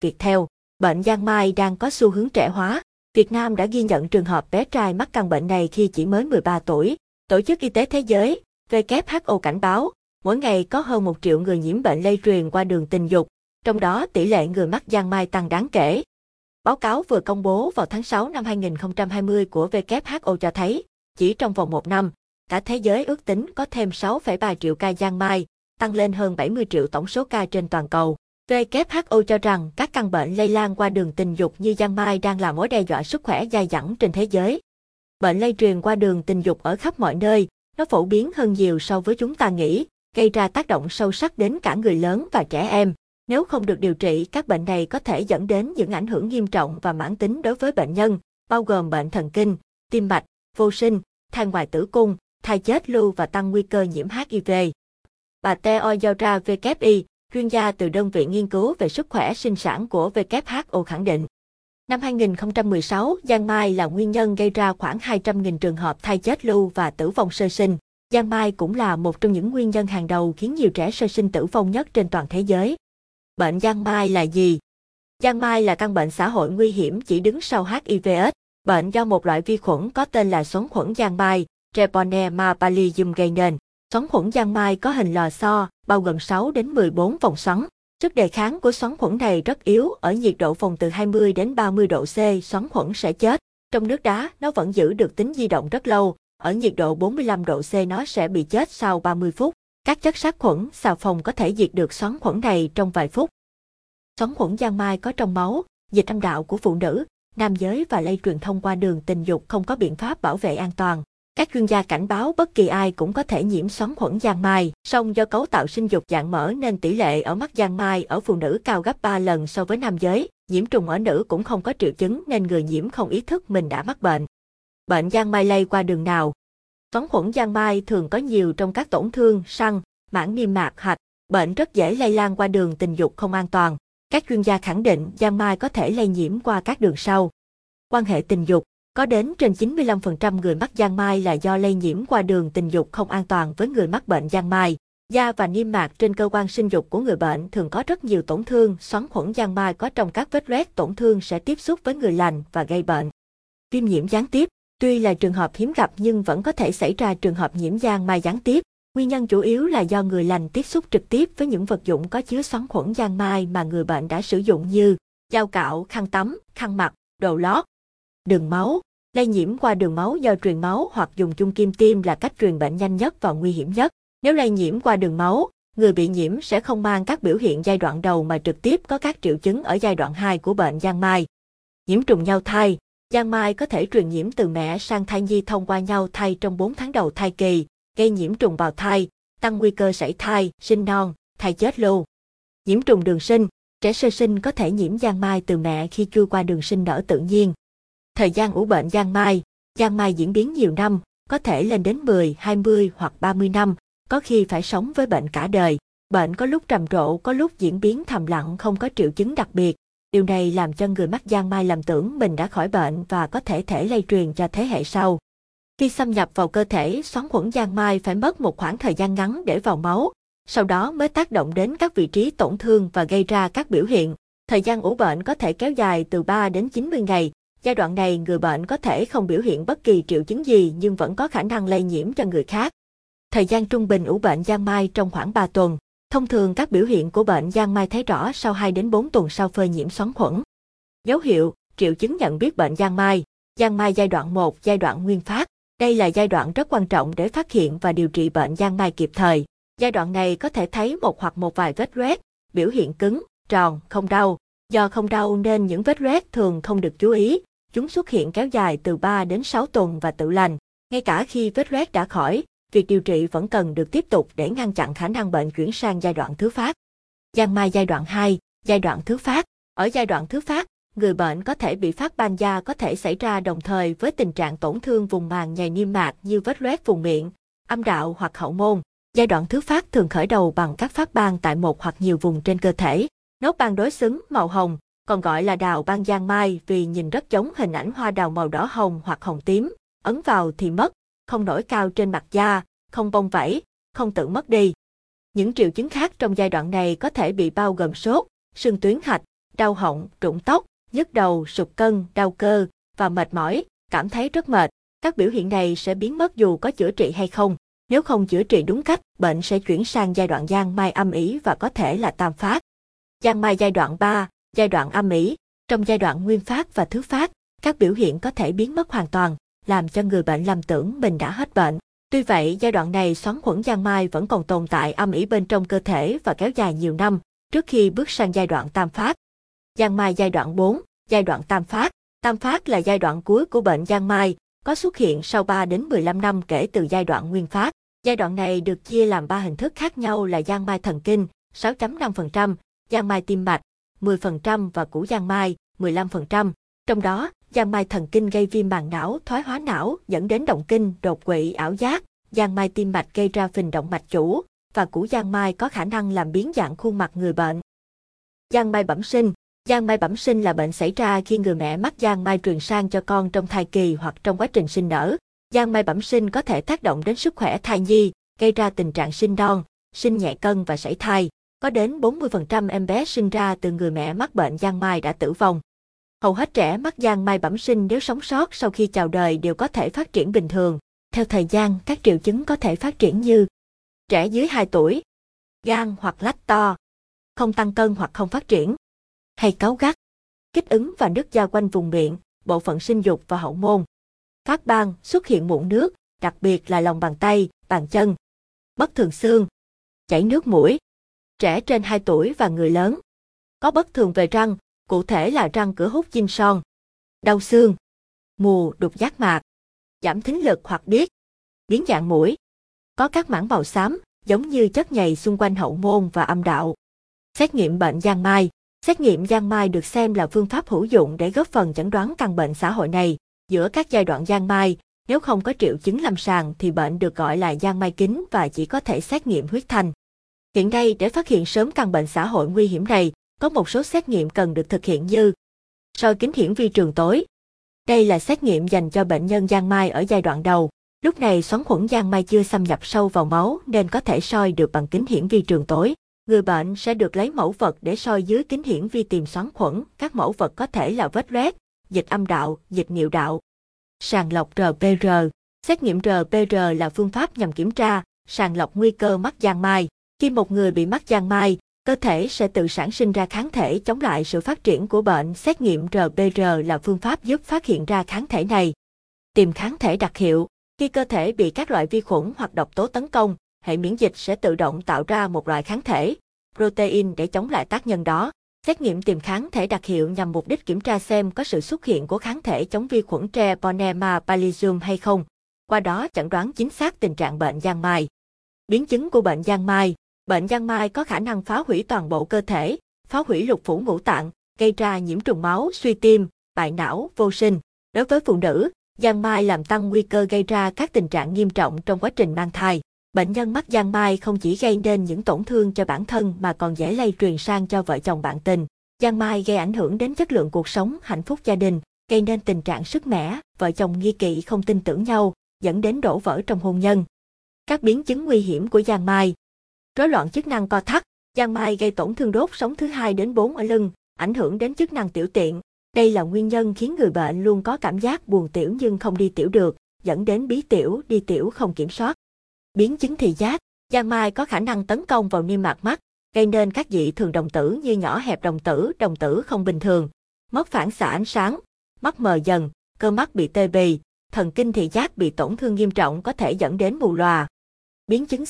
Viettel. Bệnh giang mai đang có xu hướng trẻ hóa. Việt Nam đã ghi nhận trường hợp bé trai mắc căn bệnh này khi chỉ mới 13 tuổi. Tổ chức Y tế Thế giới, WHO cảnh báo, mỗi ngày có hơn 1 triệu người nhiễm bệnh lây truyền qua đường tình dục, trong đó tỷ lệ người mắc giang mai tăng đáng kể. Báo cáo vừa công bố vào tháng 6 năm 2020 của WHO cho thấy, chỉ trong vòng một năm, cả thế giới ước tính có thêm 6,3 triệu ca giang mai, tăng lên hơn 70 triệu tổng số ca trên toàn cầu. WHO cho rằng các căn bệnh lây lan qua đường tình dục như giang mai đang là mối đe dọa sức khỏe dai dẳng trên thế giới. Bệnh lây truyền qua đường tình dục ở khắp mọi nơi, nó phổ biến hơn nhiều so với chúng ta nghĩ, gây ra tác động sâu sắc đến cả người lớn và trẻ em. Nếu không được điều trị, các bệnh này có thể dẫn đến những ảnh hưởng nghiêm trọng và mãn tính đối với bệnh nhân, bao gồm bệnh thần kinh, tim mạch, vô sinh, thai ngoài tử cung, thai chết lưu và tăng nguy cơ nhiễm HIV. Bà Teo giao ra WI, chuyên gia từ đơn vị nghiên cứu về sức khỏe sinh sản của WHO khẳng định. Năm 2016, giang mai là nguyên nhân gây ra khoảng 200.000 trường hợp thai chết lưu và tử vong sơ sinh. Giang mai cũng là một trong những nguyên nhân hàng đầu khiến nhiều trẻ sơ sinh tử vong nhất trên toàn thế giới. Bệnh giang mai là gì? Giang mai là căn bệnh xã hội nguy hiểm chỉ đứng sau HIVS, bệnh do một loại vi khuẩn có tên là xoắn khuẩn giang mai, Treponema pallidum gây nên. Xoắn khuẩn giang mai có hình lò xo, bao gồm 6 đến 14 vòng xoắn. Sức đề kháng của xoắn khuẩn này rất yếu, ở nhiệt độ phòng từ 20 đến 30 độ C, xoắn khuẩn sẽ chết. Trong nước đá, nó vẫn giữ được tính di động rất lâu, ở nhiệt độ 45 độ C nó sẽ bị chết sau 30 phút. Các chất sát khuẩn, xà phòng có thể diệt được xoắn khuẩn này trong vài phút. Xoắn khuẩn giang mai có trong máu, dịch âm đạo của phụ nữ, nam giới và lây truyền thông qua đường tình dục không có biện pháp bảo vệ an toàn. Các chuyên gia cảnh báo bất kỳ ai cũng có thể nhiễm xoắn khuẩn giang mai, song do cấu tạo sinh dục dạng mở nên tỷ lệ ở mắc giang mai ở phụ nữ cao gấp 3 lần so với nam giới. Nhiễm trùng ở nữ cũng không có triệu chứng nên người nhiễm không ý thức mình đã mắc bệnh. Bệnh giang mai lây qua đường nào? Xoắn khuẩn giang mai thường có nhiều trong các tổn thương, săn, mảng niêm mạc hạch. Bệnh rất dễ lây lan qua đường tình dục không an toàn. Các chuyên gia khẳng định giang mai có thể lây nhiễm qua các đường sau. Quan hệ tình dục có đến trên 95% người mắc giang mai là do lây nhiễm qua đường tình dục không an toàn với người mắc bệnh giang mai. Da và niêm mạc trên cơ quan sinh dục của người bệnh thường có rất nhiều tổn thương, xoắn khuẩn giang mai có trong các vết loét tổn thương sẽ tiếp xúc với người lành và gây bệnh. Viêm nhiễm gián tiếp, tuy là trường hợp hiếm gặp nhưng vẫn có thể xảy ra trường hợp nhiễm giang mai gián tiếp. Nguyên nhân chủ yếu là do người lành tiếp xúc trực tiếp với những vật dụng có chứa xoắn khuẩn giang mai mà người bệnh đã sử dụng như dao cạo, khăn tắm, khăn mặt, đồ lót. Đường máu, Lây nhiễm qua đường máu do truyền máu hoặc dùng chung kim tiêm là cách truyền bệnh nhanh nhất và nguy hiểm nhất. Nếu lây nhiễm qua đường máu, người bị nhiễm sẽ không mang các biểu hiện giai đoạn đầu mà trực tiếp có các triệu chứng ở giai đoạn 2 của bệnh giang mai. Nhiễm trùng nhau thai Giang mai có thể truyền nhiễm từ mẹ sang thai nhi thông qua nhau thai trong 4 tháng đầu thai kỳ, gây nhiễm trùng vào thai, tăng nguy cơ sảy thai, sinh non, thai chết lưu. Nhiễm trùng đường sinh Trẻ sơ sinh có thể nhiễm giang mai từ mẹ khi chưa qua đường sinh nở tự nhiên, Thời gian ủ bệnh giang mai, giang mai diễn biến nhiều năm, có thể lên đến 10, 20 hoặc 30 năm, có khi phải sống với bệnh cả đời. Bệnh có lúc trầm trộ, có lúc diễn biến thầm lặng không có triệu chứng đặc biệt. Điều này làm cho người mắc giang mai lầm tưởng mình đã khỏi bệnh và có thể thể lây truyền cho thế hệ sau. Khi xâm nhập vào cơ thể, xoắn khuẩn giang mai phải mất một khoảng thời gian ngắn để vào máu, sau đó mới tác động đến các vị trí tổn thương và gây ra các biểu hiện. Thời gian ủ bệnh có thể kéo dài từ 3 đến 90 ngày, Giai đoạn này người bệnh có thể không biểu hiện bất kỳ triệu chứng gì nhưng vẫn có khả năng lây nhiễm cho người khác. Thời gian trung bình ủ bệnh giang mai trong khoảng 3 tuần. Thông thường các biểu hiện của bệnh giang mai thấy rõ sau 2 đến 4 tuần sau phơi nhiễm xoắn khuẩn. Dấu hiệu, triệu chứng nhận biết bệnh giang mai. Giang mai giai đoạn 1, giai đoạn nguyên phát. Đây là giai đoạn rất quan trọng để phát hiện và điều trị bệnh giang mai kịp thời. Giai đoạn này có thể thấy một hoặc một vài vết loét, biểu hiện cứng, tròn, không đau. Do không đau nên những vết loét thường không được chú ý, chúng xuất hiện kéo dài từ 3 đến 6 tuần và tự lành. Ngay cả khi vết loét đã khỏi, việc điều trị vẫn cần được tiếp tục để ngăn chặn khả năng bệnh chuyển sang giai đoạn thứ phát. Giang mai giai đoạn 2, giai đoạn thứ phát. Ở giai đoạn thứ phát, người bệnh có thể bị phát ban da có thể xảy ra đồng thời với tình trạng tổn thương vùng màng nhầy niêm mạc như vết loét vùng miệng, âm đạo hoặc hậu môn. Giai đoạn thứ phát thường khởi đầu bằng các phát ban tại một hoặc nhiều vùng trên cơ thể. Nốt ban đối xứng màu hồng, còn gọi là đào ban giang mai vì nhìn rất giống hình ảnh hoa đào màu đỏ hồng hoặc hồng tím, ấn vào thì mất, không nổi cao trên mặt da, không bong vảy, không tự mất đi. Những triệu chứng khác trong giai đoạn này có thể bị bao gồm sốt, sưng tuyến hạch, đau họng, rụng tóc, nhức đầu, sụt cân, đau cơ và mệt mỏi, cảm thấy rất mệt. Các biểu hiện này sẽ biến mất dù có chữa trị hay không. Nếu không chữa trị đúng cách, bệnh sẽ chuyển sang giai đoạn giang mai âm ý và có thể là tam phát. Giang mai giai đoạn 3, giai đoạn âm ỉ. Trong giai đoạn nguyên phát và thứ phát, các biểu hiện có thể biến mất hoàn toàn, làm cho người bệnh lầm tưởng mình đã hết bệnh. Tuy vậy, giai đoạn này xoắn khuẩn giang mai vẫn còn tồn tại âm ỉ bên trong cơ thể và kéo dài nhiều năm, trước khi bước sang giai đoạn tam phát. Giang mai giai đoạn 4, giai đoạn tam phát. Tam phát là giai đoạn cuối của bệnh giang mai, có xuất hiện sau 3 đến 15 năm kể từ giai đoạn nguyên phát. Giai đoạn này được chia làm 3 hình thức khác nhau là giang mai thần kinh 6.5%, giang mai tim mạch 10% và củ giang mai 15%. Trong đó, giang mai thần kinh gây viêm màng não, thoái hóa não, dẫn đến động kinh, đột quỵ, ảo giác, giang mai tim mạch gây ra phình động mạch chủ, và củ giang mai có khả năng làm biến dạng khuôn mặt người bệnh. Giang mai bẩm sinh Giang mai bẩm sinh là bệnh xảy ra khi người mẹ mắc giang mai truyền sang cho con trong thai kỳ hoặc trong quá trình sinh nở. Giang mai bẩm sinh có thể tác động đến sức khỏe thai nhi, gây ra tình trạng sinh non, sinh nhẹ cân và sảy thai. Có đến 40% em bé sinh ra từ người mẹ mắc bệnh giang mai đã tử vong. Hầu hết trẻ mắc giang mai bẩm sinh nếu sống sót sau khi chào đời đều có thể phát triển bình thường. Theo thời gian, các triệu chứng có thể phát triển như trẻ dưới 2 tuổi, gan hoặc lách to, không tăng cân hoặc không phát triển, hay cáu gắt, kích ứng và nước da quanh vùng miệng, bộ phận sinh dục và hậu môn. Phát ban xuất hiện mụn nước, đặc biệt là lòng bàn tay, bàn chân. Bất thường xương, chảy nước mũi. Trẻ trên 2 tuổi và người lớn. Có bất thường về răng, cụ thể là răng cửa hút dinh son. Đau xương, mù, đục giác mạc, giảm thính lực hoặc điếc, biến dạng mũi. Có các mảng màu xám, giống như chất nhầy xung quanh hậu môn và âm đạo. Xét nghiệm bệnh giang mai Xét nghiệm giang mai được xem là phương pháp hữu dụng để góp phần chẩn đoán căn bệnh xã hội này. Giữa các giai đoạn giang mai, nếu không có triệu chứng lâm sàng thì bệnh được gọi là giang mai kín và chỉ có thể xét nghiệm huyết thanh. Hiện nay để phát hiện sớm căn bệnh xã hội nguy hiểm này, có một số xét nghiệm cần được thực hiện như soi kính hiển vi trường tối. Đây là xét nghiệm dành cho bệnh nhân giang mai ở giai đoạn đầu. Lúc này xoắn khuẩn giang mai chưa xâm nhập sâu vào máu nên có thể soi được bằng kính hiển vi trường tối. Người bệnh sẽ được lấy mẫu vật để soi dưới kính hiển vi tìm xoắn khuẩn. Các mẫu vật có thể là vết loét, dịch âm đạo, dịch niệu đạo. Sàng lọc RPR Xét nghiệm RPR là phương pháp nhằm kiểm tra, sàng lọc nguy cơ mắc giang mai. Khi một người bị mắc giang mai, cơ thể sẽ tự sản sinh ra kháng thể chống lại sự phát triển của bệnh. Xét nghiệm RPR là phương pháp giúp phát hiện ra kháng thể này. Tìm kháng thể đặc hiệu. Khi cơ thể bị các loại vi khuẩn hoặc độc tố tấn công, hệ miễn dịch sẽ tự động tạo ra một loại kháng thể, protein để chống lại tác nhân đó. Xét nghiệm tìm kháng thể đặc hiệu nhằm mục đích kiểm tra xem có sự xuất hiện của kháng thể chống vi khuẩn Treponema pallidum hay không, qua đó chẩn đoán chính xác tình trạng bệnh giang mai. Biến chứng của bệnh giang mai Bệnh giang mai có khả năng phá hủy toàn bộ cơ thể, phá hủy lục phủ ngũ tạng, gây ra nhiễm trùng máu, suy tim, bại não, vô sinh. Đối với phụ nữ, giang mai làm tăng nguy cơ gây ra các tình trạng nghiêm trọng trong quá trình mang thai. Bệnh nhân mắc giang mai không chỉ gây nên những tổn thương cho bản thân mà còn dễ lây truyền sang cho vợ chồng bạn tình. Giang mai gây ảnh hưởng đến chất lượng cuộc sống, hạnh phúc gia đình, gây nên tình trạng sức mẻ, vợ chồng nghi kỵ không tin tưởng nhau, dẫn đến đổ vỡ trong hôn nhân. Các biến chứng nguy hiểm của giang mai Rối loạn chức năng co thắt, giang mai gây tổn thương đốt sống thứ hai đến 4 ở lưng, ảnh hưởng đến chức năng tiểu tiện. Đây là nguyên nhân khiến người bệnh luôn có cảm giác buồn tiểu nhưng không đi tiểu được, dẫn đến bí tiểu, đi tiểu không kiểm soát biến chứng thị giác. Giang mai có khả năng tấn công vào niêm mạc mắt, gây nên các dị thường đồng tử như nhỏ hẹp đồng tử, đồng tử không bình thường, mất phản xạ ánh sáng, mắt mờ dần, cơ mắt bị tê bì, thần kinh thị giác bị tổn thương nghiêm trọng có thể dẫn đến mù lòa. Biến chứng